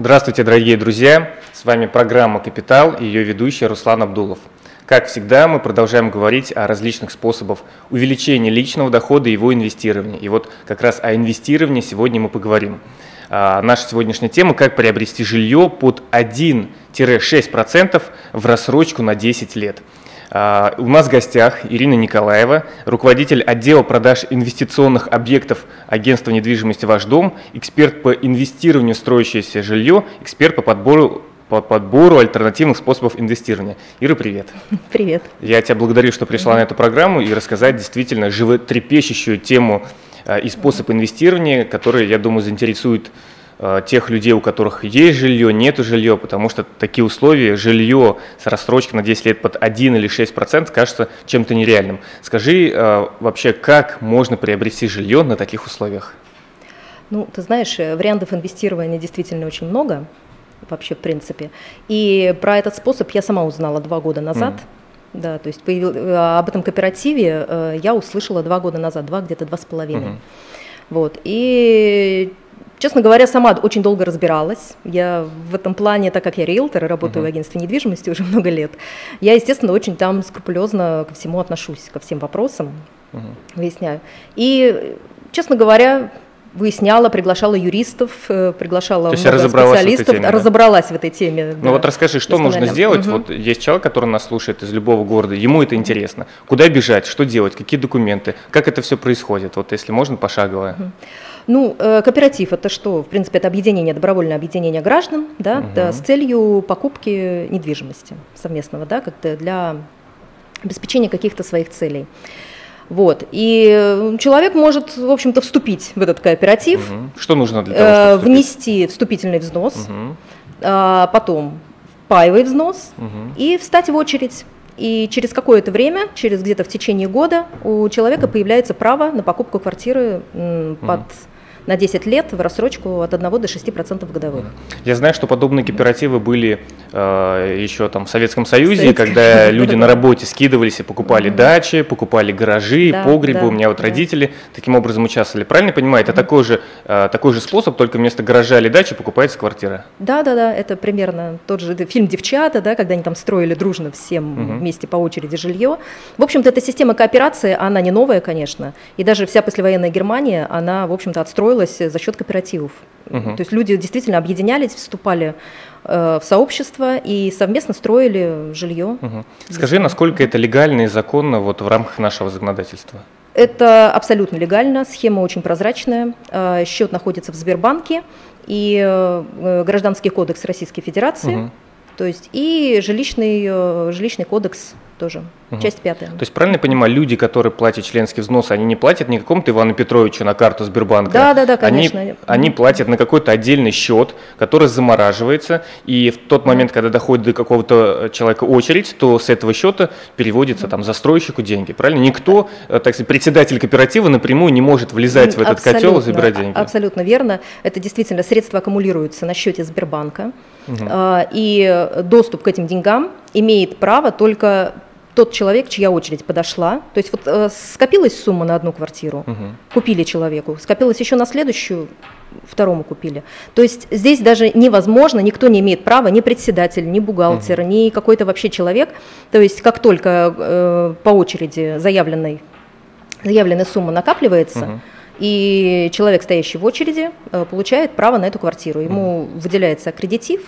Здравствуйте, дорогие друзья! С вами программа «Капитал» и ее ведущий Руслан Абдулов. Как всегда, мы продолжаем говорить о различных способах увеличения личного дохода и его инвестирования. И вот как раз о инвестировании сегодня мы поговорим. А, наша сегодняшняя тема – как приобрести жилье под 1-6% в рассрочку на 10 лет – у нас в гостях Ирина Николаева, руководитель отдела продаж инвестиционных объектов агентства недвижимости «Ваш дом», эксперт по инвестированию в строящееся жилье, эксперт по подбору по подбору альтернативных способов инвестирования. Ира, привет. Привет. Я тебя благодарю, что пришла на эту программу и рассказать действительно животрепещущую тему а, и способ инвестирования, который, я думаю, заинтересует тех людей, у которых есть жилье, нет жилья, потому что такие условия, жилье с рассрочкой на 10 лет под 1 или 6 процентов кажется чем-то нереальным. Скажи э, вообще, как можно приобрести жилье на таких условиях? Ну, ты знаешь, э, вариантов инвестирования действительно очень много, вообще в принципе. И про этот способ я сама узнала два года назад. Mm. Да, то есть появил, об этом кооперативе я услышала два года назад, два где-то два с половиной. Mm-hmm. Вот. И Честно говоря, сама очень долго разбиралась. Я в этом плане, так как я риэлтор и работаю uh-huh. в агентстве недвижимости уже много лет, я, естественно, очень там скрупулезно ко всему отношусь, ко всем вопросам, uh-huh. выясняю. И, честно говоря, выясняла, приглашала юристов, э, приглашала много специалистов, в теме, да? разобралась в этой теме. Ну да, вот расскажи, что нужно сделать? Угу. Вот есть человек, который нас слушает из любого города, ему это интересно. Куда бежать, что делать, какие документы, как это все происходит? Вот если можно, пошагово. Угу. Ну, э, кооператив это что? В принципе, это объединение, добровольное объединение граждан, да, угу. да, с целью покупки недвижимости совместного, да, как-то для обеспечения каких-то своих целей. Вот. И человек может, в общем-то, вступить в этот кооператив. Угу. Что нужно для того, чтобы вступить? Внести вступительный взнос, угу. а, потом паевый взнос угу. и встать в очередь. И через какое-то время, через где-то в течение года, у человека появляется право на покупку квартиры под на 10 лет в рассрочку от 1 до 6% годовых. Я знаю, что подобные кооперативы были э, еще там в Советском Союзе, Советском. когда люди на работе скидывались и покупали дачи, покупали гаражи, погребы. У меня вот родители таким образом участвовали. Правильно понимаю? Это такой же, э, такой же способ, только вместо гаража или дачи покупается квартира. Да, да, да, это примерно тот же фильм «Девчата», да, когда они там строили дружно всем угу. вместе по очереди жилье. В общем-то, эта система кооперации, она не новая, конечно, и даже вся послевоенная Германия, она, в общем-то, отстроила строилась за счет кооперативов. Угу. То есть люди действительно объединялись, вступали э, в сообщество и совместно строили жилье. Угу. Скажи, насколько это легально и законно вот в рамках нашего законодательства? Это абсолютно легально, схема очень прозрачная. Э, счет находится в Сбербанке и э, Гражданский кодекс Российской Федерации, угу. То есть и жилищный, э, жилищный кодекс тоже. Угу. Часть пятая. То есть правильно я понимаю, люди, которые платят членский взнос, они не платят не какому-то Ивану Петровичу на карту Сбербанка. Да, да, да, конечно. Они, они платят на какой-то отдельный счет, который замораживается, и в тот момент, когда доходит до какого-то э, человека очередь, то с этого счета переводится там застройщику деньги. Правильно? Никто, э, так сказать, председатель кооператива напрямую не может влезать в этот абсолютно, котел и забирать деньги. Абсолютно верно. Это действительно средства аккумулируются на счете Сбербанка, угу. и доступ к этим деньгам имеет право только тот человек, чья очередь подошла. То есть вот э, скопилась сумма на одну квартиру, угу. купили человеку, скопилась еще на следующую, второму купили. То есть здесь даже невозможно, никто не имеет права, ни председатель, ни бухгалтер, угу. ни какой-то вообще человек. То есть как только э, по очереди заявленной, заявленная сумма накапливается, угу и человек, стоящий в очереди, э, получает право на эту квартиру. Ему mm. выделяется аккредитив,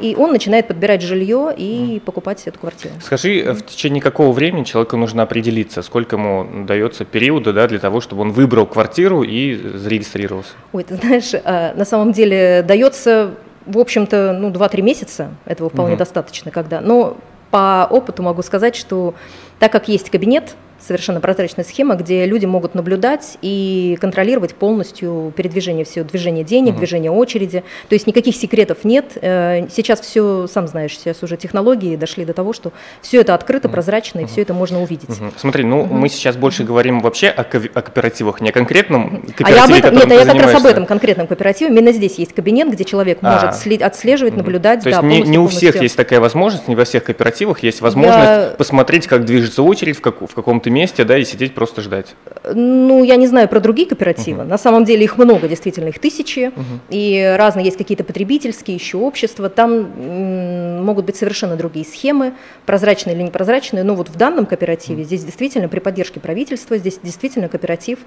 и он начинает подбирать жилье и mm. покупать эту квартиру. Скажи, mm. в течение какого времени человеку нужно определиться, сколько ему дается периода да, для того, чтобы он выбрал квартиру и зарегистрировался? Ой, ты знаешь, э, на самом деле дается, в общем-то, ну, 2-3 месяца, этого вполне mm-hmm. достаточно, когда. Но по опыту могу сказать, что так как есть кабинет, совершенно прозрачная схема, где люди могут наблюдать и контролировать полностью передвижение все, движение денег, угу. движение очереди. То есть никаких секретов нет. Э, сейчас все, сам знаешь, сейчас уже технологии дошли до того, что все это открыто, прозрачно, и все это можно увидеть. Угу. Смотри, ну угу. мы сейчас больше говорим вообще о, ко- о кооперативах, не о конкретном кооперативе, а я об этом, нет, я как раз об этом конкретном кооперативе. Именно здесь есть кабинет, где человек а. может сли- отслеживать, угу. наблюдать. То есть да, не, не у всех есть такая возможность, не во всех кооперативах есть возможность я... посмотреть, как движется очередь в, как- в каком-то каком-то месте, да, и сидеть просто ждать. Ну, я не знаю про другие кооперативы. Угу. На самом деле их много, действительно, их тысячи. Угу. И разные есть какие-то потребительские, еще общества. Там могут быть совершенно другие схемы, прозрачные или непрозрачные. Но вот в данном кооперативе угу. здесь действительно при поддержке правительства, здесь действительно кооператив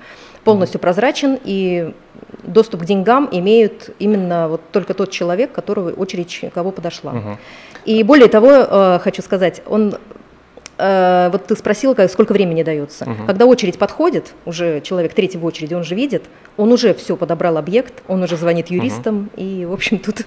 полностью угу. прозрачен и доступ к деньгам имеют именно вот только тот человек, которого очередь кого подошла. Угу. И более того, э, хочу сказать, он э, вот ты спросил, сколько времени дается. Угу. Когда очередь подходит, уже человек третий в очереди, он же видит, он уже все подобрал объект, он уже звонит юристам, угу. и, в общем, тут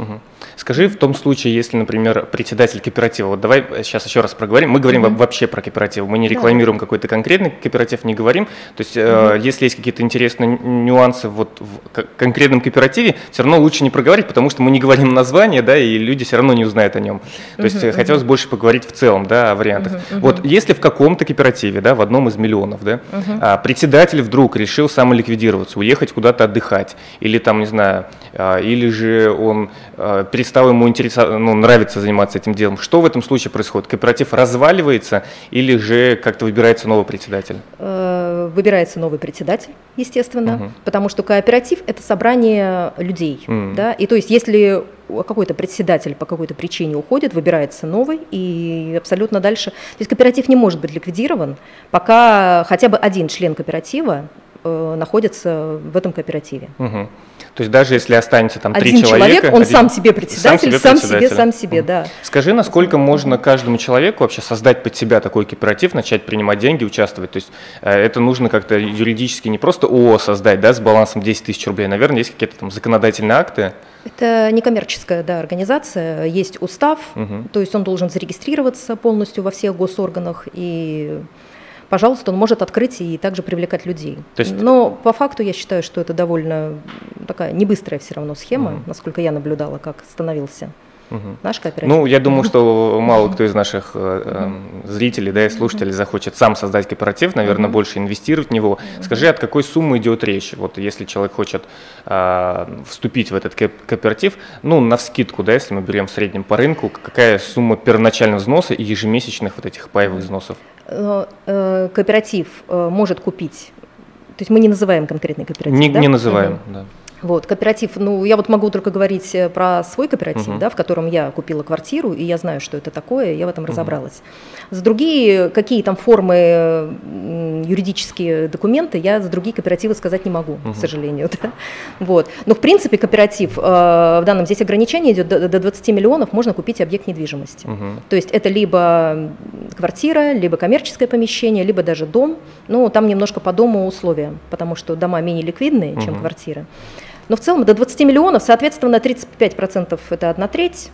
Угу. Скажи, в том случае, если, например, председатель кооператива, вот давай сейчас еще раз проговорим, мы говорим угу. вообще про кооператив, мы не рекламируем да. какой-то конкретный кооператив, не говорим, то есть угу. э, если есть какие-то интересные нюансы вот в конкретном кооперативе, все равно лучше не проговорить, потому что мы не говорим название, да, и люди все равно не узнают о нем. То есть угу. хотелось больше поговорить в целом, да, о вариантах. Угу. Вот если в каком-то кооперативе, да, в одном из миллионов, да, угу. а, председатель вдруг решил самоликвидироваться, уехать куда-то отдыхать, или там, не знаю, а, или же он перестал ему интереса, ну, нравится заниматься этим делом. Что в этом случае происходит? Кооператив разваливается или же как-то выбирается новый председатель? Э, выбирается новый председатель, естественно, угу. потому что кооператив – это собрание людей. Угу. Да? И то есть если какой-то председатель по какой-то причине уходит, выбирается новый, и абсолютно дальше. То есть кооператив не может быть ликвидирован, пока хотя бы один член кооператива э, находится в этом кооперативе. Угу. То есть даже если останется там один три человека... человек, он один, сам себе председатель, сам себе, сам себе, сам себе, да. Скажи, насколько можно каждому человеку вообще создать под себя такой кооператив, начать принимать деньги, участвовать? То есть э, это нужно как-то юридически не просто ООО создать, да, с балансом 10 тысяч рублей, наверное, есть какие-то там законодательные акты? Это некоммерческая да, организация, есть устав, угу. то есть он должен зарегистрироваться полностью во всех госорганах и пожалуйста, он может открыть и также привлекать людей. То есть... Но по факту я считаю, что это довольно такая не быстрая все равно схема, угу. насколько я наблюдала, как становился Угу. Наш кооператив. Ну, я думаю, что мало кто из наших э, э, зрителей да, и слушателей захочет сам создать кооператив, наверное, угу. больше инвестировать в него. Скажи, от какой суммы идет речь? Вот если человек хочет э, вступить в этот кооператив, ну, на вскидку, да, если мы берем в среднем по рынку, какая сумма первоначального взноса и ежемесячных вот этих паевых взносов? Э, э, кооператив э, может купить, то есть мы не называем конкретный кооператив, Не, да? не называем, угу. да. Вот, кооператив, ну, я вот могу только говорить э, про свой кооператив, uh-huh. да, в котором я купила квартиру, и я знаю, что это такое, я в этом uh-huh. разобралась. За другие, какие там формы, юридические документы, я за другие кооперативы сказать не могу, uh-huh. к сожалению. Да? Вот. Но, в принципе, кооператив, э, в данном здесь ограничение идет до, до 20 миллионов, можно купить объект недвижимости. Uh-huh. То есть это либо квартира, либо коммерческое помещение, либо даже дом. Ну, там немножко по дому условия, потому что дома менее ликвидные, uh-huh. чем квартиры. Но в целом до 20 миллионов, соответственно, 35% это одна треть,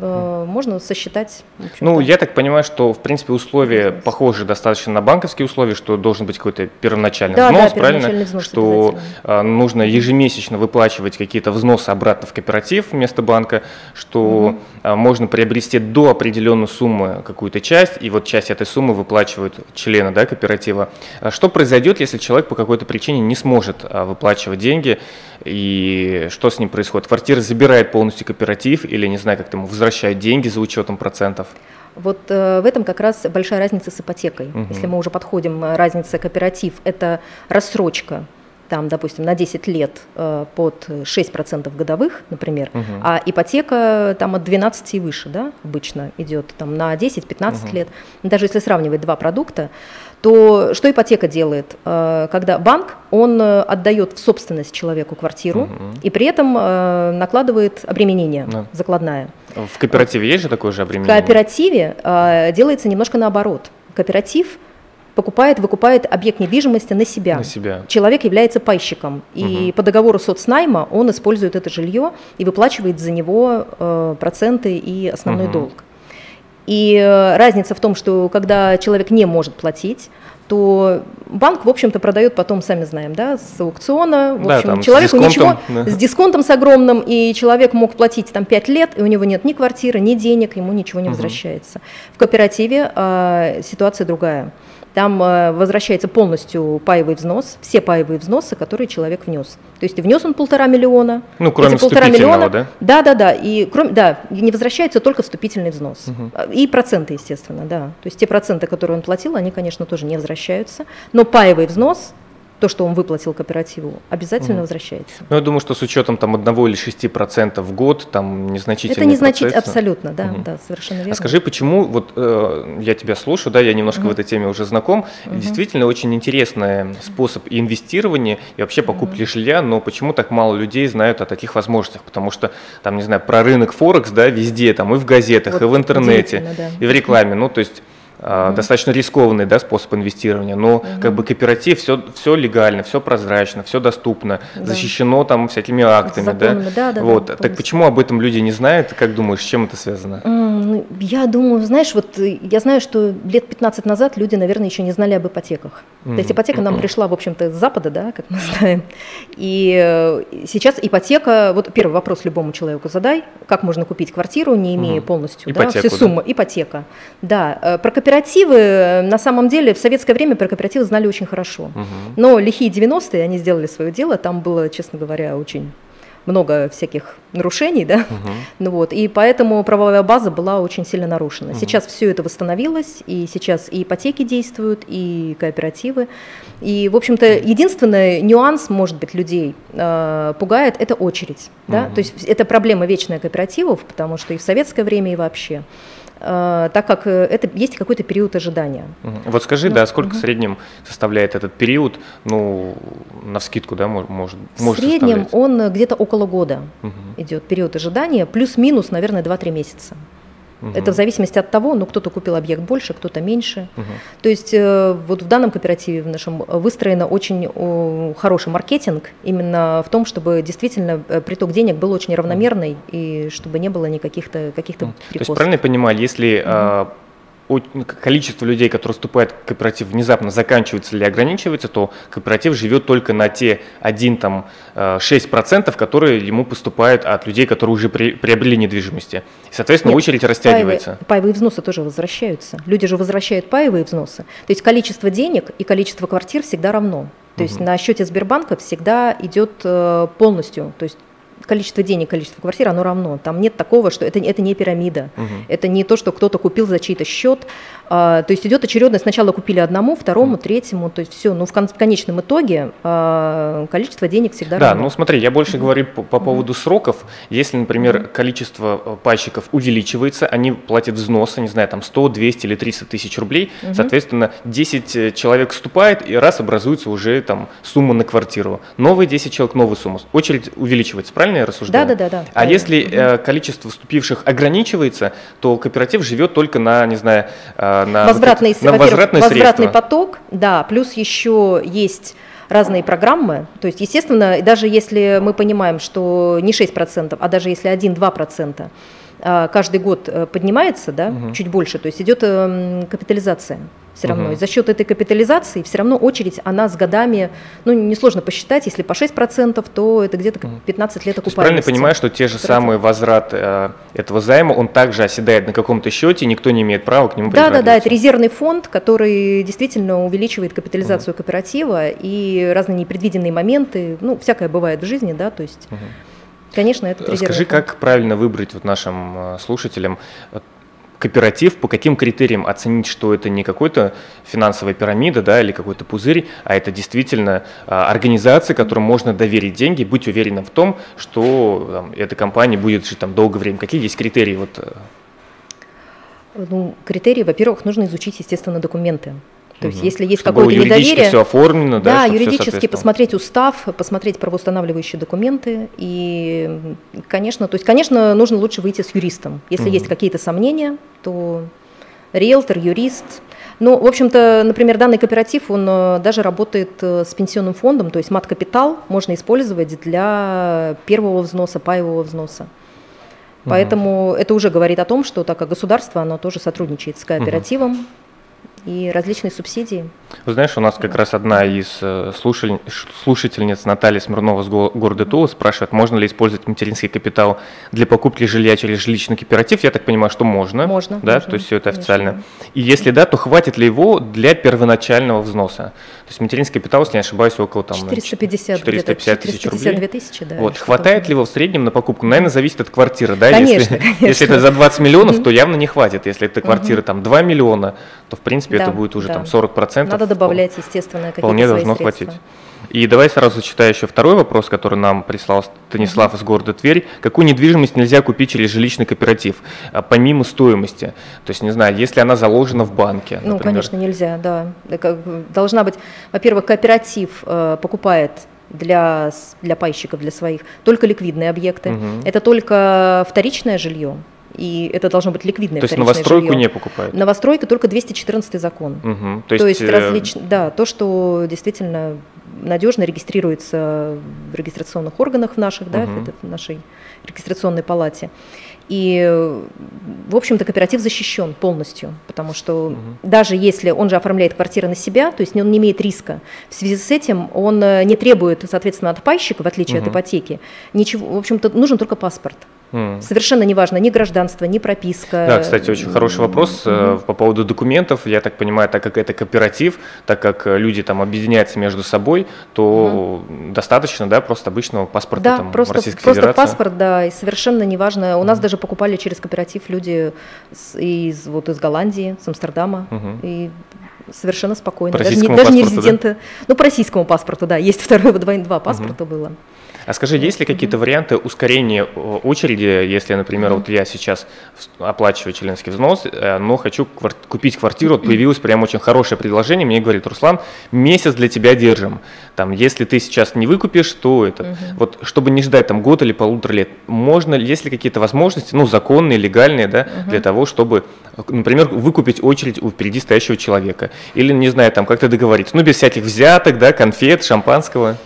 можно сосчитать. Ну, я так понимаю, что, в принципе, условия похожи достаточно на банковские условия, что должен быть какой-то первоначальный да, взнос, да, правильно? Взнос что э, нужно ежемесячно выплачивать какие-то взносы обратно в кооператив вместо банка, что угу. можно приобрести до определенной суммы какую-то часть, и вот часть этой суммы выплачивают члены да, кооператива. Что произойдет, если человек по какой-то причине не сможет выплачивать деньги, и что с ним происходит? Квартира забирает полностью кооператив или, не знаю, как-то ему возвращают деньги за учетом процентов? Вот э, в этом как раз большая разница с ипотекой. Угу. Если мы уже подходим, э, разница кооператив – это рассрочка там, допустим, на 10 лет э, под 6% годовых, например, угу. а ипотека там от 12 и выше, да, обычно идет там на 10-15 угу. лет. Даже если сравнивать два продукта, то что ипотека делает? Э, когда банк, он э, отдает в собственность человеку квартиру угу. и при этом э, накладывает обременение да. закладная. В кооперативе есть же такое же обременение? В кооперативе делается немножко наоборот. Кооператив покупает, выкупает объект недвижимости на себя. На себя. Человек является пайщиком, и угу. по договору соцнайма он использует это жилье и выплачивает за него э, проценты и основной угу. долг. И э, разница в том, что когда человек не может платить, то банк, в общем-то, продает потом, сами знаем, да, с аукциона. В общем, да, человеку с ничего, да. с дисконтом с огромным, и человек мог платить там 5 лет, и у него нет ни квартиры, ни денег, ему ничего не угу. возвращается. В кооперативе э, ситуация другая. Там э, возвращается полностью паевый взнос, все паевые взносы, которые человек внес. То есть внес он полтора миллиона. Ну, кроме полтора миллиона, да? Да, да, да. И кроме, да, не возвращается только вступительный взнос. Угу. И проценты, естественно, да. То есть те проценты, которые он платил, они, конечно, тоже не возвращаются. Но паевый взнос то, что он выплатил кооперативу, обязательно mm. возвращается. Ну, я думаю, что с учетом там одного или шести процентов в год, там незначительный Это незначительно, абсолютно, да, mm. да, совершенно верно. А скажи, почему, вот э, я тебя слушаю, да, я немножко mm. в этой теме уже знаком, mm-hmm. действительно очень интересный способ инвестирования и вообще покупки mm-hmm. жилья, но почему так мало людей знают о таких возможностях? Потому что, там, не знаю, про рынок Форекс, да, везде, там, и в газетах, вот и в интернете, да. и в рекламе, ну, то есть mm-hmm. достаточно рискованный да, способ инвестирования, но mm-hmm. как бы кооператив, все, все легально, все прозрачно, все доступно, да. защищено там всякими актами. Законами, да? Да, да, вот. да, так почему об этом люди не знают? Как думаешь, с чем это связано? Mm, я думаю, знаешь, вот я знаю, что лет 15 назад люди, наверное, еще не знали об ипотеках. Mm-hmm. То есть ипотека нам пришла, в общем-то, с Запада, да, как мы знаем. И э, сейчас ипотека, вот первый вопрос любому человеку задай, как можно купить квартиру, не имея mm-hmm. полностью ипотеку, да, все суммы, да? ипотека. Да, э, про кооперативы, на самом деле, в советское время про кооперативы знали очень хорошо. Угу. Но лихие 90-е, они сделали свое дело, там было, честно говоря, очень много всяких нарушений, да, угу. ну вот, и поэтому правовая база была очень сильно нарушена. Угу. Сейчас все это восстановилось, и сейчас и ипотеки действуют, и кооперативы, и, в общем-то, единственный нюанс, может быть, людей э, пугает, это очередь, да, угу. то есть это проблема вечная кооперативов, потому что и в советское время, и вообще. Э, так как э, это есть какой-то период ожидания. Вот скажи, ну, да, сколько угу. в среднем составляет этот период, ну, на скидку, да, может, В среднем он где-то около года угу. идет период ожидания, плюс-минус, наверное, 2-3 месяца. Угу. Это в зависимости от того, ну кто-то купил объект больше, кто-то меньше. Угу. То есть э, вот в данном кооперативе в нашем выстроено очень хороший маркетинг именно в том, чтобы действительно э, приток денег был очень равномерный и чтобы не было никаких-то каких-то угу. То есть правильно я понимаю, если угу количество людей, которые вступают в кооператив, внезапно заканчивается или ограничивается, то кооператив живет только на те 1, там, 6%, э, которые ему поступают от людей, которые уже при, приобрели недвижимости. И, соответственно, Нет, очередь растягивается. Паевые, паевые взносы тоже возвращаются. Люди же возвращают паевые взносы. То есть количество денег и количество квартир всегда равно. То есть на счете Сбербанка всегда идет э, полностью, то есть количество денег, количество квартир, оно равно. Там нет такого, что это, это не пирамида. Угу. Это не то, что кто-то купил за чей-то счет. А, то есть идет очередность. Сначала купили одному, второму, угу. третьему. То есть все. Но в, кон- в конечном итоге а, количество денег всегда да, равно. Ну смотри, я больше угу. говорю по, по поводу сроков. Если, например, угу. количество э, пайщиков увеличивается, они платят взносы, не знаю, там 100, 200 или 300 тысяч рублей, угу. соответственно, 10 э, человек вступает, и раз образуется уже там сумма на квартиру. Новые 10 человек, новую сумму. Очередь увеличивается, правильно я рассуждаю? Да, да, да. да а если э, количество вступивших ограничивается, то кооператив живет только на, не знаю, э, на возвратный, на возвратный, возвратный поток, да, плюс еще есть разные программы. То есть, естественно, даже если мы понимаем, что не 6%, а даже если 1-2%, а, каждый год э, поднимается, да, угу. чуть больше, то есть идет эм, капитализация все равно. Угу. И за счет этой капитализации все равно очередь, она с годами, ну, несложно посчитать, если по 6%, то это где-то 15 лет окупаемости. правильно понимаю, что те же самые возврат э, этого займа, он также оседает на каком-то счете, никто не имеет права к нему Да, да, да, это резервный фонд, который действительно увеличивает капитализацию угу. кооператива и разные непредвиденные моменты, ну, всякое бывает в жизни, да, то есть... Угу. Конечно, это Скажи, как правильно выбрать вот нашим э, слушателям кооператив, по каким критериям оценить, что это не какой-то финансовая пирамида да, или какой-то пузырь, а это действительно а, организация, которой можно доверить деньги, быть уверенным в том, что там, эта компания будет жить там долгое время. Какие есть критерии? Вот? Э? Ну, критерии, во-первых, нужно изучить, естественно, документы. То есть, если есть какое-то недоверие, все оформлено, да, да юридически посмотреть устав, посмотреть правоустанавливающие документы, и, конечно, то есть, конечно, нужно лучше выйти с юристом. Если угу. есть какие-то сомнения, то риэлтор, юрист. Ну, в общем-то, например, данный кооператив, он э, даже работает э, с пенсионным фондом, то есть мат-капитал можно использовать для первого взноса, паевого взноса. Поэтому угу. это уже говорит о том, что так как государство, оно тоже сотрудничает с кооперативом, угу и различные субсидии. Вы знаешь, у нас как раз одна из э, слушательниц Наталья Смирнова с города Тула спрашивает, можно ли использовать материнский капитал для покупки жилья через жилищный кооператив. Я так понимаю, что можно. Можно. Да, можно, то есть все это официально. Конечно. И если да, то хватит ли его для первоначального взноса? То есть материнский капитал, если не ошибаюсь, около там 450, 450 тысяч рублей. тысячи, да. Вот. Хватает ли его в среднем на покупку? Наверное, зависит от квартиры, да? Конечно, если, конечно. если это за 20 миллионов, то явно не хватит. Если это квартира там 2 миллиона, то в принципе да, это будет уже да. там 40%. Надо добавлять, естественно, какие-то Вполне должно средства. хватить. И давай сразу зачитаю еще второй вопрос, который нам прислал Станислав из города Тверь. Какую недвижимость нельзя купить через жилищный кооператив, а, помимо стоимости? То есть, не знаю, если она заложена в банке, Ну, например. конечно, нельзя, да. Должна быть, во-первых, кооператив э, покупает для, для пайщиков, для своих, только ликвидные объекты. Угу. Это только вторичное жилье, и это должно быть ликвидное То есть новостройку жилье. не покупают? Новостройка только 214 закон. Угу. То есть, то есть э... различ... да, то, что действительно надежно регистрируется в регистрационных органах в наших, угу. да, в нашей регистрационной палате. И, в общем-то, кооператив защищен полностью, потому что угу. даже если он же оформляет квартиры на себя, то есть он не имеет риска, в связи с этим он э, не требует, соответственно, от пайщика, в отличие угу. от ипотеки, ничего, в общем-то, нужен только паспорт. Mm. Совершенно неважно ни гражданство, ни прописка. Да, кстати, очень хороший вопрос mm-hmm. по поводу документов. Я так понимаю, так как это кооператив, так как люди там объединяются между собой, то mm-hmm. достаточно, да, просто обычного паспорта да, там, просто, Российской просто Федерации. паспорт, да, и совершенно неважно. У mm-hmm. нас даже покупали через кооператив люди из, вот, из Голландии, с Амстердама, mm-hmm. и совершенно спокойно. По даже не, даже не резиденты. Да? Ну, по российскому паспорту, да, есть второй, два паспорта угу. было. А скажи, есть ли какие-то варианты ускорения очереди, если, например, вот я сейчас оплачиваю членский взнос, э, но хочу купить квартиру, вот появилось прям очень хорошее предложение, мне говорит, Руслан, месяц для тебя держим. Там, если ты сейчас не выкупишь, то это. Угу. Вот, чтобы не ждать там год или полутора лет, можно, есть ли какие-то возможности, ну, законные, легальные, да, угу. для того, чтобы, например, выкупить очередь у впереди стоящего человека? Или, не знаю, там, как-то договориться, ну, без всяких взяток, да, конфет, шампанского?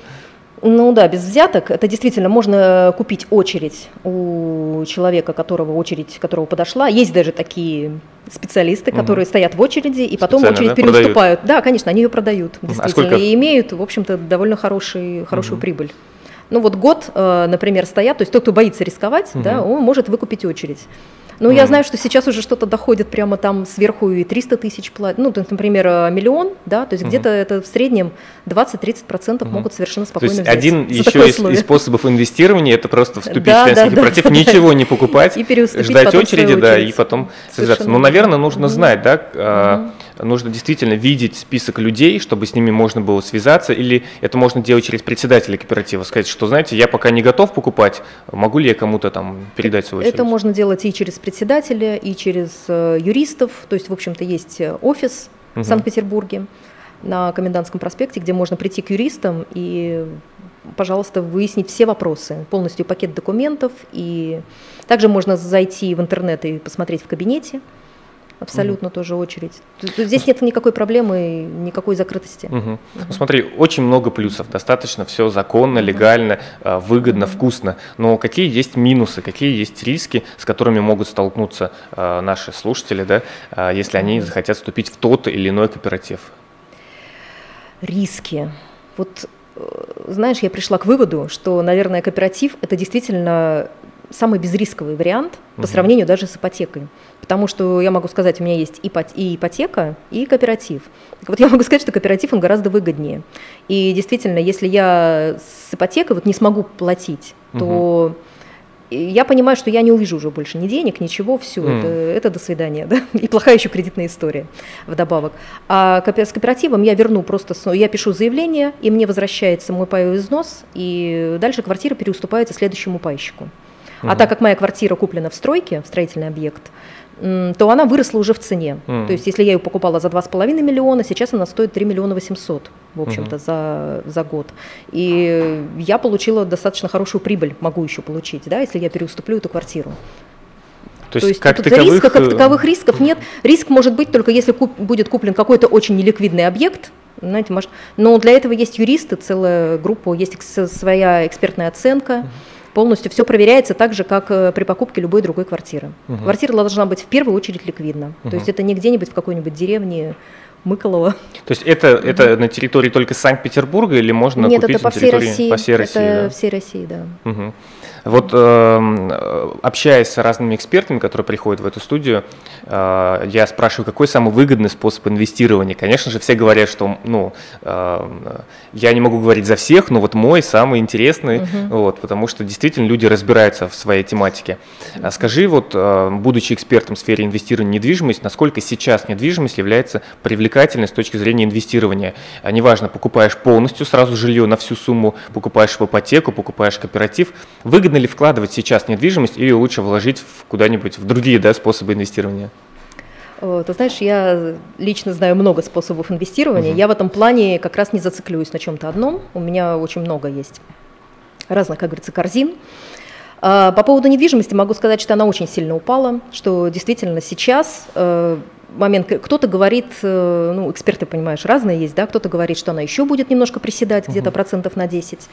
Ну да, без взяток. Это действительно можно купить очередь у человека, которого очередь, которого подошла. Есть даже такие специалисты, угу. которые стоят в очереди и потом очередь да, переуступают. Продают. Да, конечно, они ее продают, а действительно, а и имеют, в общем-то, довольно хороший, хорошую угу. прибыль. Ну вот год, э, например, стоят, то есть тот, кто боится рисковать, угу. да, он может выкупить очередь. Ну, mm. я знаю, что сейчас уже что-то доходит прямо там сверху и 300 тысяч платят. Ну, то есть, например, э, миллион, да, то есть mm-hmm. где-то это в среднем 20-30% mm-hmm. могут совершенно спокойно То есть взять. один еще из, из способов инвестирования это просто вступить да, в членский да, кооператив, да, ничего да. не покупать, и ждать очереди, да, и потом связаться. Но, наверное, нужно mm-hmm. знать, да, mm-hmm нужно действительно видеть список людей, чтобы с ними можно было связаться, или это можно делать через председателя кооператива, сказать, что, знаете, я пока не готов покупать, могу ли я кому-то там передать свою очередь? Это можно делать и через председателя, и через э, юристов, то есть, в общем-то, есть э, офис угу. в Санкт-Петербурге на Комендантском проспекте, где можно прийти к юристам и пожалуйста, выяснить все вопросы, полностью пакет документов. И также можно зайти в интернет и посмотреть в кабинете абсолютно угу. тоже очередь. Здесь нет никакой проблемы, никакой закрытости. Угу. Угу. Ну, смотри, очень много плюсов, достаточно все законно, легально, угу. выгодно, вкусно. Но какие есть минусы, какие есть риски, с которыми могут столкнуться а, наши слушатели, да, а, если они захотят вступить в тот или иной кооператив? Риски. Вот э, знаешь, я пришла к выводу, что, наверное, кооператив это действительно самый безрисковый вариант по угу. сравнению даже с ипотекой. Потому что я могу сказать, у меня есть и ипотека, и кооператив. Так вот я могу сказать, что кооператив он гораздо выгоднее. И действительно, если я с ипотекой вот не смогу платить, то угу. я понимаю, что я не увижу уже больше ни денег, ничего, все, mm. это, это до свидания. Да? И плохая еще кредитная история вдобавок. А с кооперативом я верну просто, я пишу заявление, и мне возвращается мой паевой взнос, и дальше квартира переуступается следующему пайщику. Uh-huh. А так как моя квартира куплена в стройке, в строительный объект, то она выросла уже в цене. Uh-huh. То есть если я ее покупала за 2,5 миллиона, сейчас она стоит 3 миллиона 800, в общем-то, uh-huh. за, за год. И я получила достаточно хорошую прибыль, могу еще получить, да, если я переуступлю эту квартиру. То есть, То есть как тут таковых... риска, как э, таковых рисков нет. Риск может быть только если куп, будет куплен какой-то очень неликвидный объект, знаете, может, но для этого есть юристы, целая группа, есть своя экспертная оценка. Uh-huh полностью все проверяется так же, как э, при покупке любой другой квартиры. Угу. Квартира должна быть в первую очередь ликвидна. Угу. То есть это не где-нибудь в какой-нибудь деревне Мыколова. То есть это, это на территории только Санкт-Петербурга или можно Нет, купить это по всей России. по всей России? Это да? всей России, да. Угу. Вот э, общаясь с разными экспертами, которые приходят в эту студию, э, я спрашиваю, какой самый выгодный способ инвестирования? Конечно же, все говорят, что, ну, э, я не могу говорить за всех, но вот мой самый интересный, uh вот, потому что действительно люди разбираются в своей тематике. А скажи, вот, будучи экспертом в сфере инвестирования в недвижимость, насколько сейчас недвижимость является привлекательной с точки зрения инвестирования? А неважно, покупаешь полностью сразу жилье на всю сумму, покупаешь в ипотеку, покупаешь кооператив, выгодно ли вкладывать сейчас в недвижимость или лучше вложить в куда-нибудь в другие да, способы инвестирования? Ты знаешь, я лично знаю много способов инвестирования. Uh-huh. Я в этом плане как раз не зациклююсь на чем-то одном. У меня очень много есть разных, как говорится, корзин. А, по поводу недвижимости могу сказать, что она очень сильно упала, что действительно сейчас э, момент, кто-то говорит, э, ну, эксперты, понимаешь, разные есть, да, кто-то говорит, что она еще будет немножко приседать, где-то процентов на 10.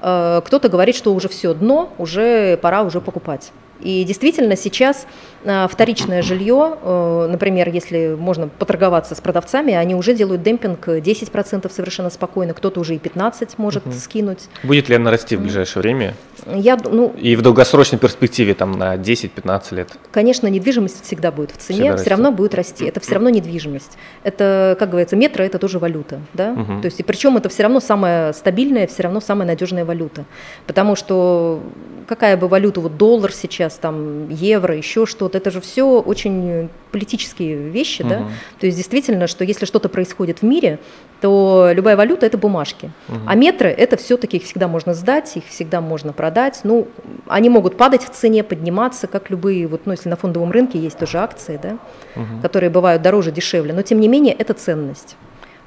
Э, кто-то говорит, что уже все дно, уже пора уже покупать. И действительно сейчас а, вторичное жилье, э, например, если можно поторговаться с продавцами, они уже делают демпинг 10% совершенно спокойно, кто-то уже и 15% может угу. скинуть. Будет ли она расти в ближайшее время? Я, ну, и в долгосрочной перспективе там на 10-15 лет? Конечно, недвижимость всегда будет в цене, всегда все равно будет расти. Это все равно недвижимость. Это, как говорится, метро – это тоже валюта. Да? Угу. То есть, и причем это все равно самая стабильная, все равно самая надежная валюта. Потому что какая бы валюта, вот доллар сейчас, там евро, еще что-то, это же все очень политические вещи, угу. да, то есть действительно, что если что-то происходит в мире, то любая валюта это бумажки, угу. а метры это все-таки их всегда можно сдать, их всегда можно продать, ну, они могут падать в цене, подниматься, как любые, вот, ну, если на фондовом рынке есть тоже акции, да, угу. которые бывают дороже, дешевле, но тем не менее это ценность.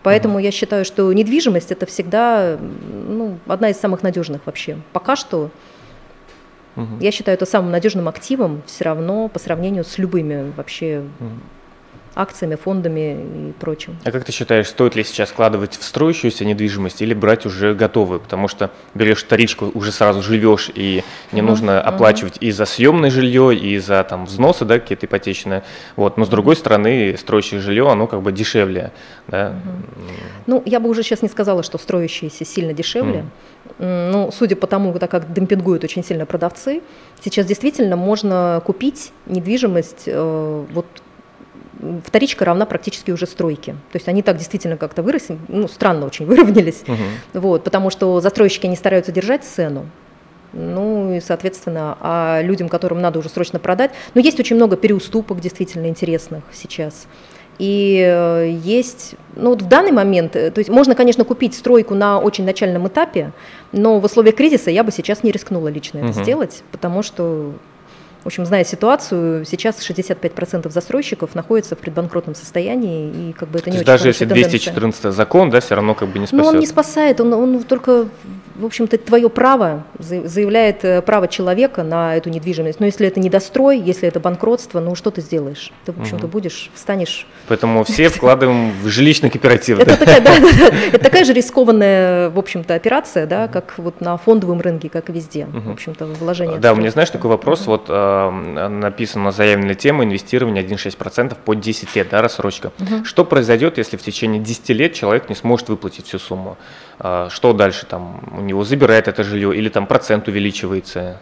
Поэтому uh я считаю, что недвижимость это всегда ну, одна из самых надежных вообще. Пока что Угу. Я считаю это самым надежным активом все равно по сравнению с любыми вообще угу. Акциями, фондами и прочим. А как ты считаешь, стоит ли сейчас вкладывать в строящуюся недвижимость или брать уже готовую? Потому что берешь вторичку, уже сразу живешь, и не угу. нужно оплачивать и за съемное жилье, и за там взносы, да, какие-то ипотечные. Вот. Но с другой стороны, строящее жилье, оно как бы дешевле. Да? Угу. Ну, я бы уже сейчас не сказала, что строящееся сильно дешевле. Угу ну, судя по тому, так как демпингуют очень сильно продавцы, сейчас действительно можно купить недвижимость, э, вот вторичка равна практически уже стройке. То есть они так действительно как-то выросли, ну, странно очень выровнялись, угу. вот, потому что застройщики не стараются держать цену, ну и, соответственно, а людям, которым надо уже срочно продать, но есть очень много переуступок действительно интересных сейчас. И э, есть, ну вот в данный момент, э, то есть можно, конечно, купить стройку на очень начальном этапе, но в условиях кризиса я бы сейчас не рискнула лично это угу. сделать, потому что в общем, зная ситуацию, сейчас 65% застройщиков находятся в предбанкротном состоянии, и как бы это То не очень даже если 214 закон, да, все равно как бы не спасет. Ну, он не спасает, он, он только в общем-то, твое право, заявляет э, право человека на эту недвижимость. Но если это недострой, если это банкротство, ну что ты сделаешь? Ты, в общем-то, будешь, встанешь... Поэтому все вкладываем в жилищный кооператив. Это такая же рискованная, в общем-то, операция, да, как вот на фондовом рынке, как и везде, в общем-то, вложение. Да, у меня, знаешь, такой вопрос, вот написано заявленная тема инвестирования 1,6% по 10 лет, да, рассрочка. Что произойдет, если в течение 10 лет человек не сможет выплатить всю сумму? А, что дальше там у него забирает это жилье или там процент увеличивается?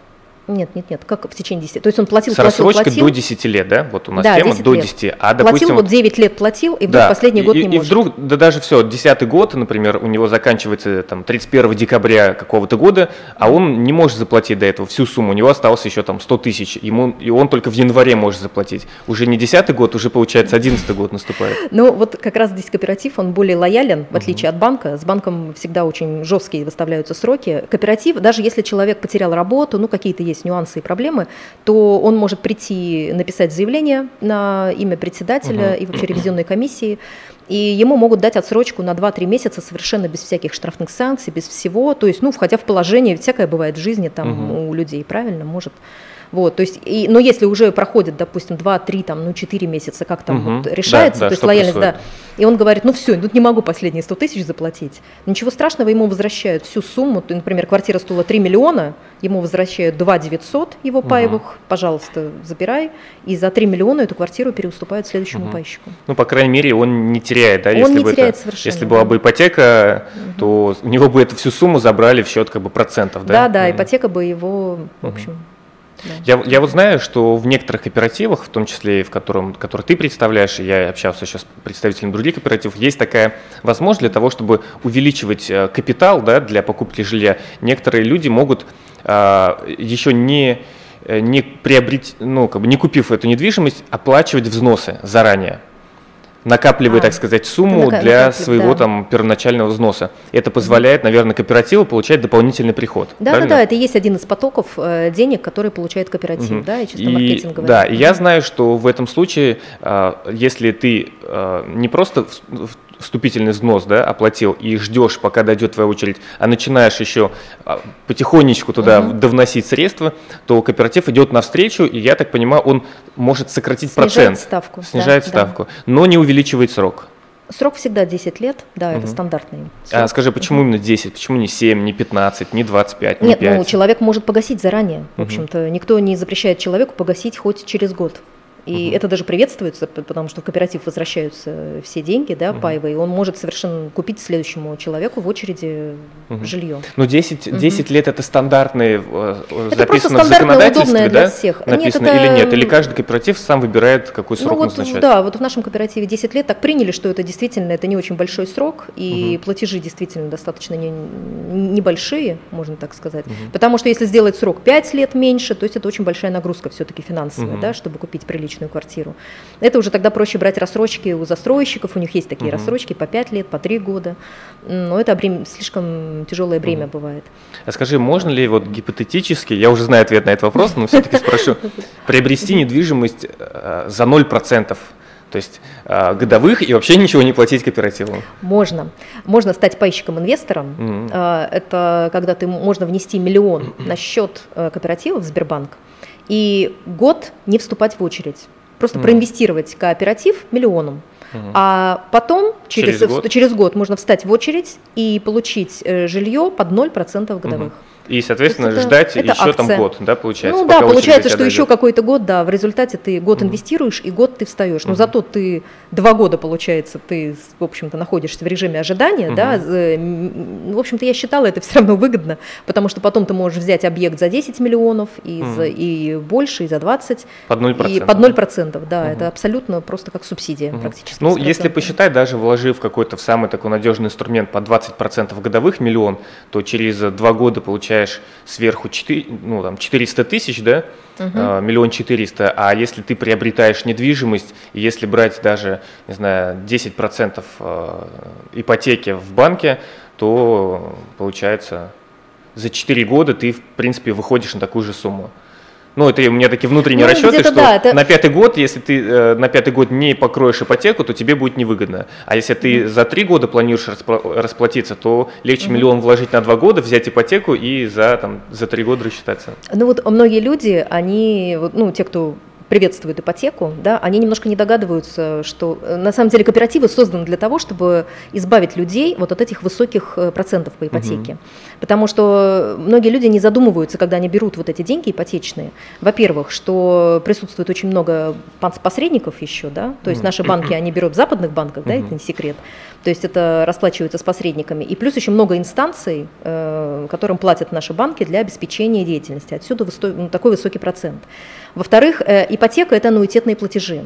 Нет, нет, нет, как в течение 10 То есть он платил, С платил, платил. до 10 лет, да? Вот у нас да, тема 10 до 10. Лет. А, допустим, платил вот 9 лет платил, и вдруг да, последний год и, не и может. И вдруг, да даже все, 10 год, например, у него заканчивается там 31 декабря какого-то года, а он не может заплатить до этого всю сумму, у него осталось еще там 100 тысяч, ему, и он только в январе может заплатить. Уже не 10 год, уже получается 11 год наступает. Ну вот как раз здесь кооператив, он более лоялен, в отличие угу. от банка. С банком всегда очень жесткие выставляются сроки. Кооператив, даже если человек потерял работу, ну какие-то есть нюансы и проблемы, проблемы, то он может прийти, написать заявление на имя председателя угу. и вообще ревизионной комиссии, и ему могут дать отсрочку на 2-3 месяца совершенно без всяких штрафных санкций, без всего, то есть, ну, входя в положение, всякое бывает в жизни там угу. у людей, правильно, может Вот, то есть, и, но если уже проходит, допустим, 2-3, там, ну, 4 месяца, как там Мгм. вот решается, Да, да, то есть лояльность, происходит? да, и он говорит, ну все, тут не могу последние 100 тысяч заплатить. Ничего страшного, ему возвращают всю сумму. Например, квартира стоила 3 миллиона, ему возвращают 2 900 его паевых, пожалуйста, забирай. И за 3 миллиона эту квартиру переуступают следующему Мгм. пайщику. Ну, по крайней мере, он не теряет, да, Он если не бы теряет это, совершенно, если была бы ипотека, то у него бы эту всю сумму забрали в счет как бы процентов, да? Да, да, Мгм. ипотека бы его, в общем... да. Я, я вот знаю, что в некоторых кооперативах, в том числе и в котором, который ты представляешь, и я общался сейчас с представителями других кооперативов, есть такая возможность для того, чтобы увеличивать э, капитал да, для покупки жилья. Некоторые люди могут а, еще не, э, не приобрести, ну, как бы не купив эту недвижимость, оплачивать взносы заранее накапливая, А, так сказать, сумму нака- для своего да. там первоначального взноса. Это позволяет, наверное, кооперативу получать дополнительный приход. Да, да, правильно? да, это и есть один из потоков э, денег, который получает кооператив, Мгм. да, и чисто И- маркетинговый. Да, и я знаю, что в этом случае, а, если ты а, не просто в- в- вступительный взнос да, оплатил и ждешь, пока дойдет твоя очередь, а начинаешь еще а, потихонечку туда Мгм. довносить средства, то кооператив идет навстречу, и я так понимаю, он может сократить Снижает процент, ставку. да, снижает да. ставку, но не увеличивает срок. Срок всегда 10 лет, да, это Мгм. стандартный. А срок. скажи, почему именно 10, почему не 7, не 15, не 25, не Нет, 5? ну человек может погасить заранее. В Мгм. общем-то, никто не запрещает человеку погасить хоть через год. И Мгм. это даже приветствуется, потому что в кооператив возвращаются все деньги, да, Мгм. паевые, и он может совершенно купить следующему человеку в очереди Мгм. жилье. Ну, 10, 10 лет это стандартные, э, э, просто записано в законодательстве, удобное для да? всех. Нет, Написано это- или нет? Или каждый кооператив сам выбирает, какой срок ну вот, назначать? да, вот в нашем кооперативе 10 лет так приняли, что это действительно это не очень большой срок, и Мгм. платежи действительно достаточно не- небольшие, можно так сказать. Мгм. Потому что если сделать срок 5 лет меньше, то есть это очень большая нагрузка все-таки финансовая, Мгм. да, чтобы купить приличную квартиру. Это уже тогда проще брать рассрочки у застройщиков, у них есть такие Мгм. рассрочки по 5 лет, по 3 года. Но это брем- слишком тяжелое бремя Мгм. бывает. А скажи, можно ли вот гипотетически, я уже знаю ответ на этот вопрос, но все-таки спрошу, приобрести недвижимость э, за 0%? То есть э, годовых и вообще ничего не платить кооперативу. Можно. Можно стать пайщиком-инвестором. Мгм. А, Это когда ты можно внести миллион на счет э, кооператива в Сбербанк и год не вступать в очередь. Просто Мгм. проинвестировать кооператив миллионом. Мгм. А потом через, Через год? через год можно встать в очередь и получить э, жилье под 0% годовых. И, соответственно, это- ждать это еще там акция. год, да, получается? ну да, получается, что тебя еще дойдет. какой-то год, да, в результате ты год Мгм. инвестируешь и год ты встаешь. Но Мгм. зато ты два года, получается, ты, в общем-то, находишься в режиме ожидания, да. З- м, В общем-то, я считала это все равно выгодно, потому что потом ты можешь взять объект за 10 миллионов и, за- Мгм. и больше, и за 20, Под 0%. и под 0%, да, Мгм. это абсолютно просто как субсидия Мгм. практически. Ну, если посчитать, даже вложив какой-то в самый такой надежный инструмент по 20% годовых миллион, то через два года получаешь сверху 4, ну, там, 400 тысяч, да, э, миллион четыреста, а если ты приобретаешь недвижимость, если брать даже, не знаю, 10% э, ипотеки в банке, то получается за 4 года ты, в принципе, выходишь на такую же сумму. Ну, это у меня такие внутренние Ну, расчеты, что да, это- на пятый год, если ты э, на пятый год не покроешь ипотеку, то тебе будет невыгодно. А если ты за три года планируешь распла- расплатиться, то легче Мгм. миллион вложить на два года, взять ипотеку и за, там, за три года рассчитаться. Ну вот многие люди, они, ну, те, кто приветствуют ипотеку, да, они немножко не догадываются, что э, на самом деле кооперативы созданы для того, чтобы избавить людей вот от этих высоких э, процентов по ипотеке. Потому что многие люди не задумываются, когда они берут вот эти деньги ипотечные. Во-первых, что присутствует очень много посредников еще, да, то есть Мгм. наши банки, они берут в западных банках, да, это Мгм. не секрет. То есть это расплачиваются с посредниками. И плюс еще много инстанций, э, которым платят наши банки для обеспечения деятельности. Отсюда высто- ну, такой высокий процент. Во-вторых, э, ипотека – это аннуитетные платежи.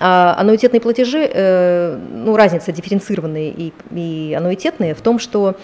А аннуитетные платежи, э, ну, разница дифференцированные и, и аннуитетные в том, что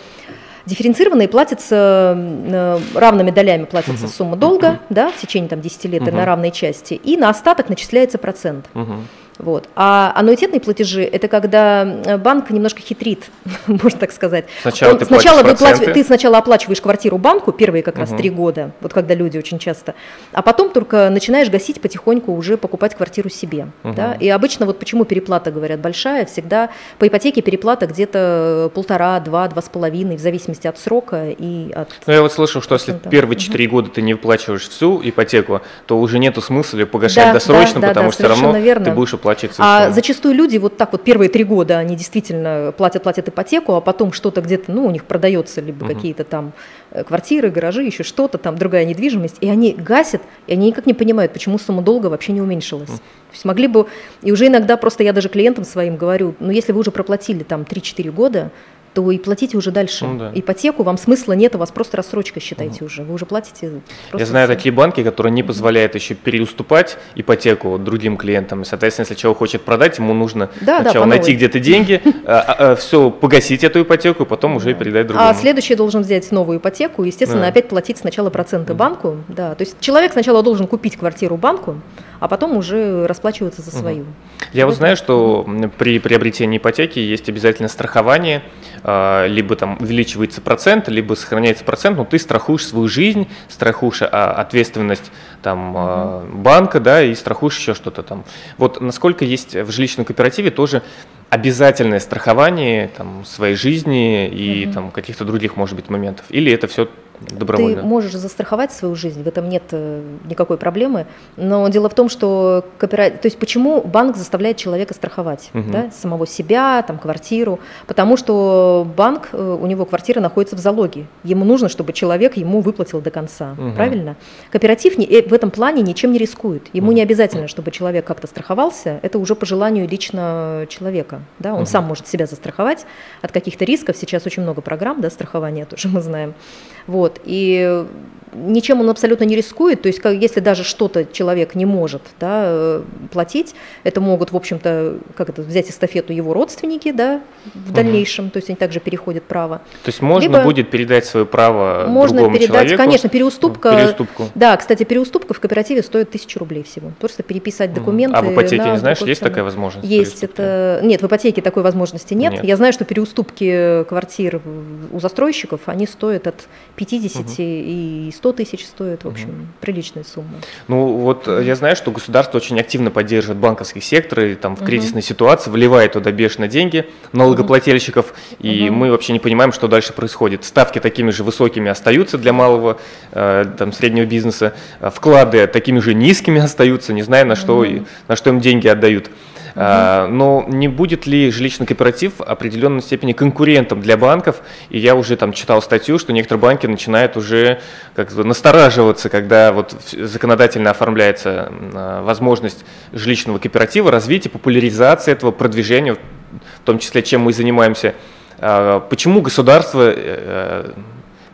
дифференцированные платятся э, равными долями платится Мгм. сумма долга, да, в течение там, 10 лет Мгм. на равной части, и на остаток начисляется процент. Мгм. Вот. А аннуитетные платежи – это когда банк немножко хитрит, можно так сказать. Сначала, Он, ты, сначала выплачиваешь, ты сначала оплачиваешь квартиру банку, первые как раз три года, вот когда люди очень часто, а потом только начинаешь гасить потихоньку уже покупать квартиру себе. Угу. Да? И обычно вот почему переплата, говорят, большая, всегда по ипотеке переплата где-то полтора, два, два с половиной, в зависимости от срока и от… Ну, я вот слышал, что если первые четыре угу. года ты не выплачиваешь всю ипотеку, то уже нету смысла погашать да, досрочно, да, потому да, что все равно верно. ты будешь оплачивать А зачастую люди вот так вот первые три года они действительно платят, платят ипотеку, а потом что-то где-то, ну, у них продается либо угу. какие-то там э, квартиры, гаражи, еще что-то там, другая недвижимость, и они гасят, и они никак не понимают, почему сумма долга вообще не уменьшилась. Угу. То есть могли бы, и уже иногда просто я даже клиентам своим говорю, ну, если вы уже проплатили там 3-4 года, то и платите уже дальше. Ну, да. Ипотеку вам смысла нет, у вас просто рассрочка, считайте угу. уже. Вы уже платите. Я знаю все. такие банки, которые не позволяют еще переуступать ипотеку другим клиентам. Соответственно, если человек хочет продать, ему нужно да, сначала да, найти где-то деньги, а, а, а, все, погасить эту ипотеку, потом уже передать другому. А следующий должен взять новую ипотеку, естественно, опять платить сначала проценты банку. Да, то есть человек сначала должен купить квартиру банку, а потом уже расплачиваться за свою. Я вот знаю, что при приобретении ипотеки есть обязательно страхование, либо там увеличивается процент, либо сохраняется процент, но ты страхуешь свою жизнь, страхуешь а, ответственность там, угу. банка, да, и страхуешь еще что-то там. Вот насколько есть в жилищном кооперативе тоже обязательное страхование там, своей жизни и угу. там, каких-то других, может быть, моментов? Или это все добровольно. Ты можешь застраховать свою жизнь, в этом нет э, никакой проблемы. Но дело в том, что кооператив, то есть почему банк заставляет человека страховать, угу. да, самого себя, там, квартиру, потому что банк, э, у него квартира находится в залоге, ему нужно, чтобы человек ему выплатил до конца, угу. правильно? Кооператив не, э, в этом плане ничем не рискует, ему угу. не обязательно, чтобы человек как-то страховался, это уже по желанию лично человека, да, он угу. сам может себя застраховать от каких-то рисков, сейчас очень много программ, да, страхования тоже мы знаем, вот, и ничем он абсолютно не рискует, то есть как, если даже что-то человек не может да, э, платить, это могут, в общем-то, как это, взять эстафету его родственники да, в дальнейшем, угу. то есть они также переходят право. То есть можно Либо будет передать свое право можно другому передать, человеку? конечно, переуступка. Переуступку. Да, кстати, переуступка в кооперативе стоит тысячу рублей всего. Просто переписать документы. А в ипотеке, не знаешь, есть такая возможность? Есть. Это... Нет, в ипотеке такой возможности нет. нет. Я знаю, что переуступки квартир у застройщиков, они стоят от 50 угу. и 100 тысяч стоит, в общем, угу. приличная сумма. Ну вот э, я знаю, что государство очень активно поддерживает банковский сектор и там в кризисной угу. ситуации вливает туда бешено деньги налогоплательщиков, угу. и угу. мы вообще не понимаем, что дальше происходит. Ставки такими же высокими остаются для малого, э, там, среднего бизнеса, э, вклады такими же низкими остаются, не знаю, на что, угу. на что им деньги отдают. А, но не будет ли жилищный кооператив определенной степени конкурентом для банков? И я уже там читал статью, что некоторые банки начинают уже как настораживаться, когда вот законодательно оформляется а, возможность жилищного кооператива, развития, популяризации этого, продвижения, в том числе чем мы занимаемся. А, почему государство э,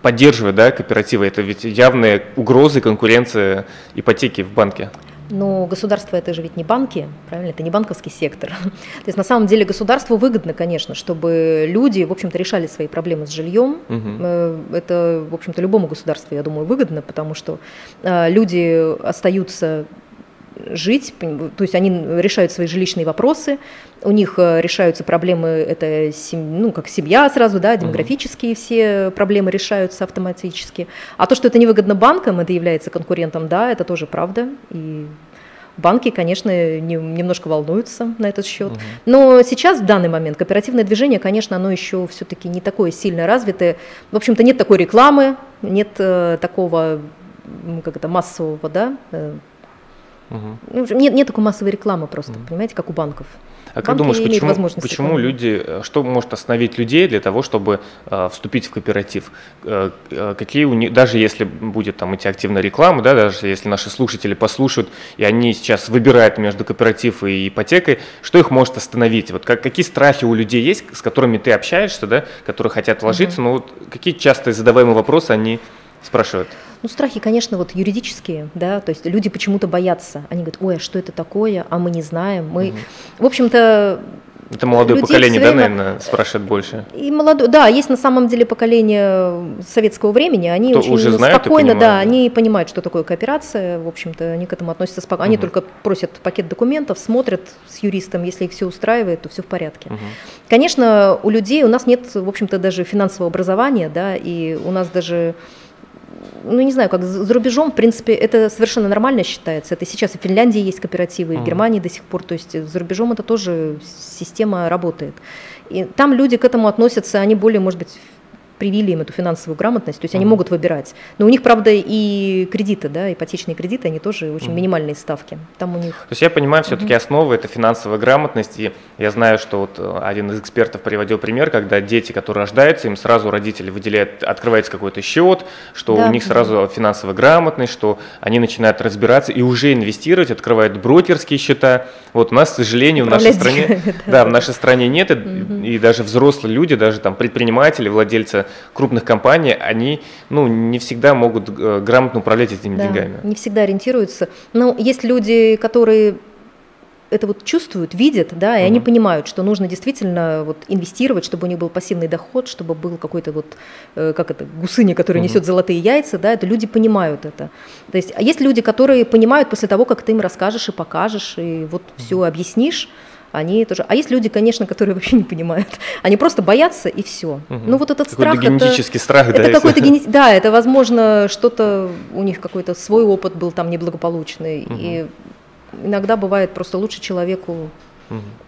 поддерживает да, кооперативы? Это ведь явные угрозы конкуренции ипотеки в банке. Но государство это же ведь не банки, правильно? Это не банковский сектор. То есть на самом деле государству выгодно, конечно, чтобы люди, в общем-то, решали свои проблемы с жильем. Угу. Это, в общем-то, любому государству, я думаю, выгодно, потому что э, люди остаются жить, то есть они решают свои жилищные вопросы, у них э, решаются проблемы, это ну, как семья сразу, да, демографические угу. все проблемы решаются автоматически. А то, что это невыгодно банкам, это является конкурентом, да, это тоже правда. И банки, конечно, не, немножко волнуются на этот счет. Угу. Но сейчас, в данный момент, кооперативное движение, конечно, оно еще все-таки не такое сильно развитое. В общем-то, нет такой рекламы, нет э, такого как это, массового, да, Угу. Нет, нет такой массовой рекламы просто, угу. понимаете, как у банков. А как думаешь, почему, почему люди, э, что может остановить людей для того, чтобы э, вступить в кооператив? Э, э, какие у них, даже если будет там идти активная реклама, да, даже если наши слушатели послушают, и они сейчас выбирают между кооператив и ипотекой, что их может остановить? Вот как, какие страхи у людей есть, с которыми ты общаешься, да, которые хотят вложиться, угу. ну вот какие частые задаваемые вопросы они спрашивают? Ну, страхи, конечно, вот юридические, да, то есть люди почему-то боятся. Они говорят, ой, а что это такое, а мы не знаем. Мы, угу. в общем-то, Это молодое поколение, да, наверное, спрашивает больше? И молодое, да, есть на самом деле поколение советского времени, они Кто очень уже знают спокойно, и да, понимают, да. они понимают, что такое кооперация, в общем-то, они к этому относятся спокойно. Они Мгм. только просят пакет документов, смотрят с юристом, если их все устраивает, то все в порядке. Мгм. Конечно, у людей, у нас нет, в общем-то, даже финансового образования, да, и у нас даже, ну, не знаю, как за рубежом, в принципе, это совершенно нормально считается. Это сейчас и в Финляндии есть кооперативы, и в. Германии до сих пор, то есть за рубежом это тоже система работает. И там люди к этому относятся, они более, может быть, привили им эту финансовую грамотность, то есть они могут выбирать. Но у них, правда, и кредиты, да, ипотечные кредиты, они тоже очень минимальные ставки. Там у них То есть я понимаю, все-таки основа это финансовая грамотность, и я знаю, что вот э, один из экспертов приводил пример, когда дети, которые рождаются, им сразу родители выделяют, открывается какой-то счет, что Да, у них сразу финансовая грамотность, что они начинают разбираться и уже инвестировать, открывают брокерские счета. Вот у нас, к сожалению, в нашей стране, да. в нашей стране нет, и даже взрослые люди, даже там предприниматели, владельцы крупных компаний, они, ну, не всегда могут э, грамотно управлять этими Да, деньгами. Не всегда ориентируются. Но есть люди, которые это вот чувствуют, видят, да, и они Мгм. понимают, что нужно действительно вот инвестировать, чтобы у них был пассивный доход, чтобы был какой-то вот, э, как это, гусыня, который Мгм. несет золотые яйца, да, это люди понимают это. То есть, а есть люди, которые понимают после того, как ты им расскажешь и покажешь, и вот все объяснишь, они тоже. А есть люди, конечно, которые вообще не понимают. Они просто боятся и все. Мгм. Ну вот этот Какой-то страх. это- генетический страх, да, это если- какой-то гене- да, это возможно что-то у них какой-то свой опыт был там неблагополучный, Мгм. и иногда бывает просто лучше человеку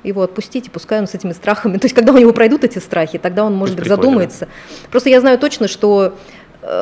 его отпустить, и пускай он с этими страхами, то есть когда у него пройдут эти страхи, тогда он может быть задумается. Просто я знаю точно, что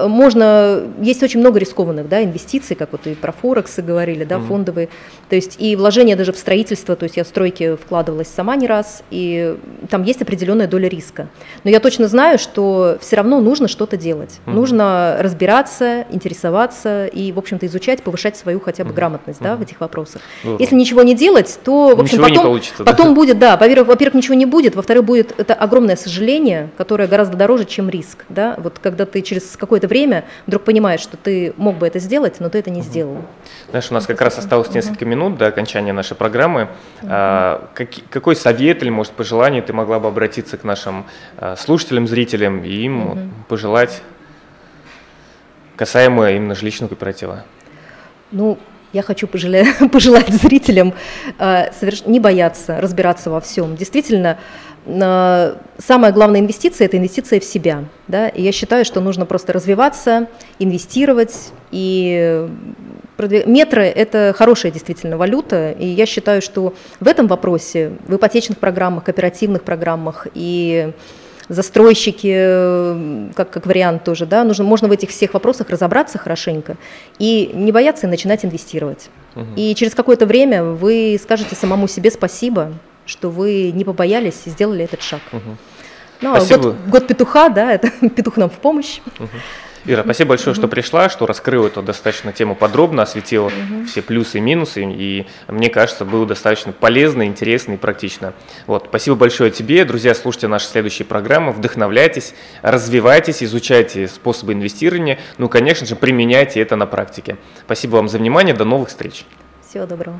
можно, есть очень много рискованных да, инвестиций, как вот и про Форексы говорили, да, Мгм. фондовые, то есть и вложения даже в строительство, то есть я в стройки вкладывалась сама не раз, и там есть определенная доля риска. Но я точно знаю, что все равно нужно что-то делать, Мгм. нужно разбираться, интересоваться и, в общем-то, изучать, повышать свою хотя бы Мгм. грамотность да, в этих вопросах. Здорово. Если ничего не делать, то, в общем, Ничего потом, получится, да. потом будет, да, во-первых, во-первых, ничего не будет, во-вторых, будет это огромное сожаление, которое гораздо дороже, чем риск, да, вот когда ты через какое-то время вдруг понимаешь, что ты мог бы это сделать, но ты это не сделал. Знаешь, у нас как раз осталось несколько минут до окончания нашей программы. А, каки- какой совет или, может, пожелание ты могла бы обратиться к нашим а, слушателям, зрителям и им вот пожелать касаемо именно жилищного кооператива? Ну, я хочу пожеле- пожелать зрителям э, соверш- не бояться разбираться во всем. Действительно, самая главная инвестиция – это инвестиция в себя. Да? И я считаю, что нужно просто развиваться, инвестировать. И продви- метры – это хорошая действительно валюта. И я считаю, что в этом вопросе, в ипотечных программах, кооперативных программах и застройщики, э, как, как вариант тоже, да, нужно, можно в этих всех вопросах разобраться хорошенько и не бояться и начинать инвестировать. Мгм. И через какое-то время вы скажете самому себе спасибо, что вы не побоялись и сделали этот шаг. Мгм. Ну, а Спасибо. год, год петуха, да, это петух нам в помощь. Ира, спасибо большое, что пришла, что раскрыла эту достаточно тему подробно, осветила все плюсы и минусы, и мне кажется, было достаточно полезно, интересно и практично. Вот, спасибо большое тебе, друзья, слушайте наши следующие программы, вдохновляйтесь, развивайтесь, изучайте способы инвестирования, ну, конечно же, применяйте это на практике. Спасибо вам за внимание, до новых встреч. Всего доброго.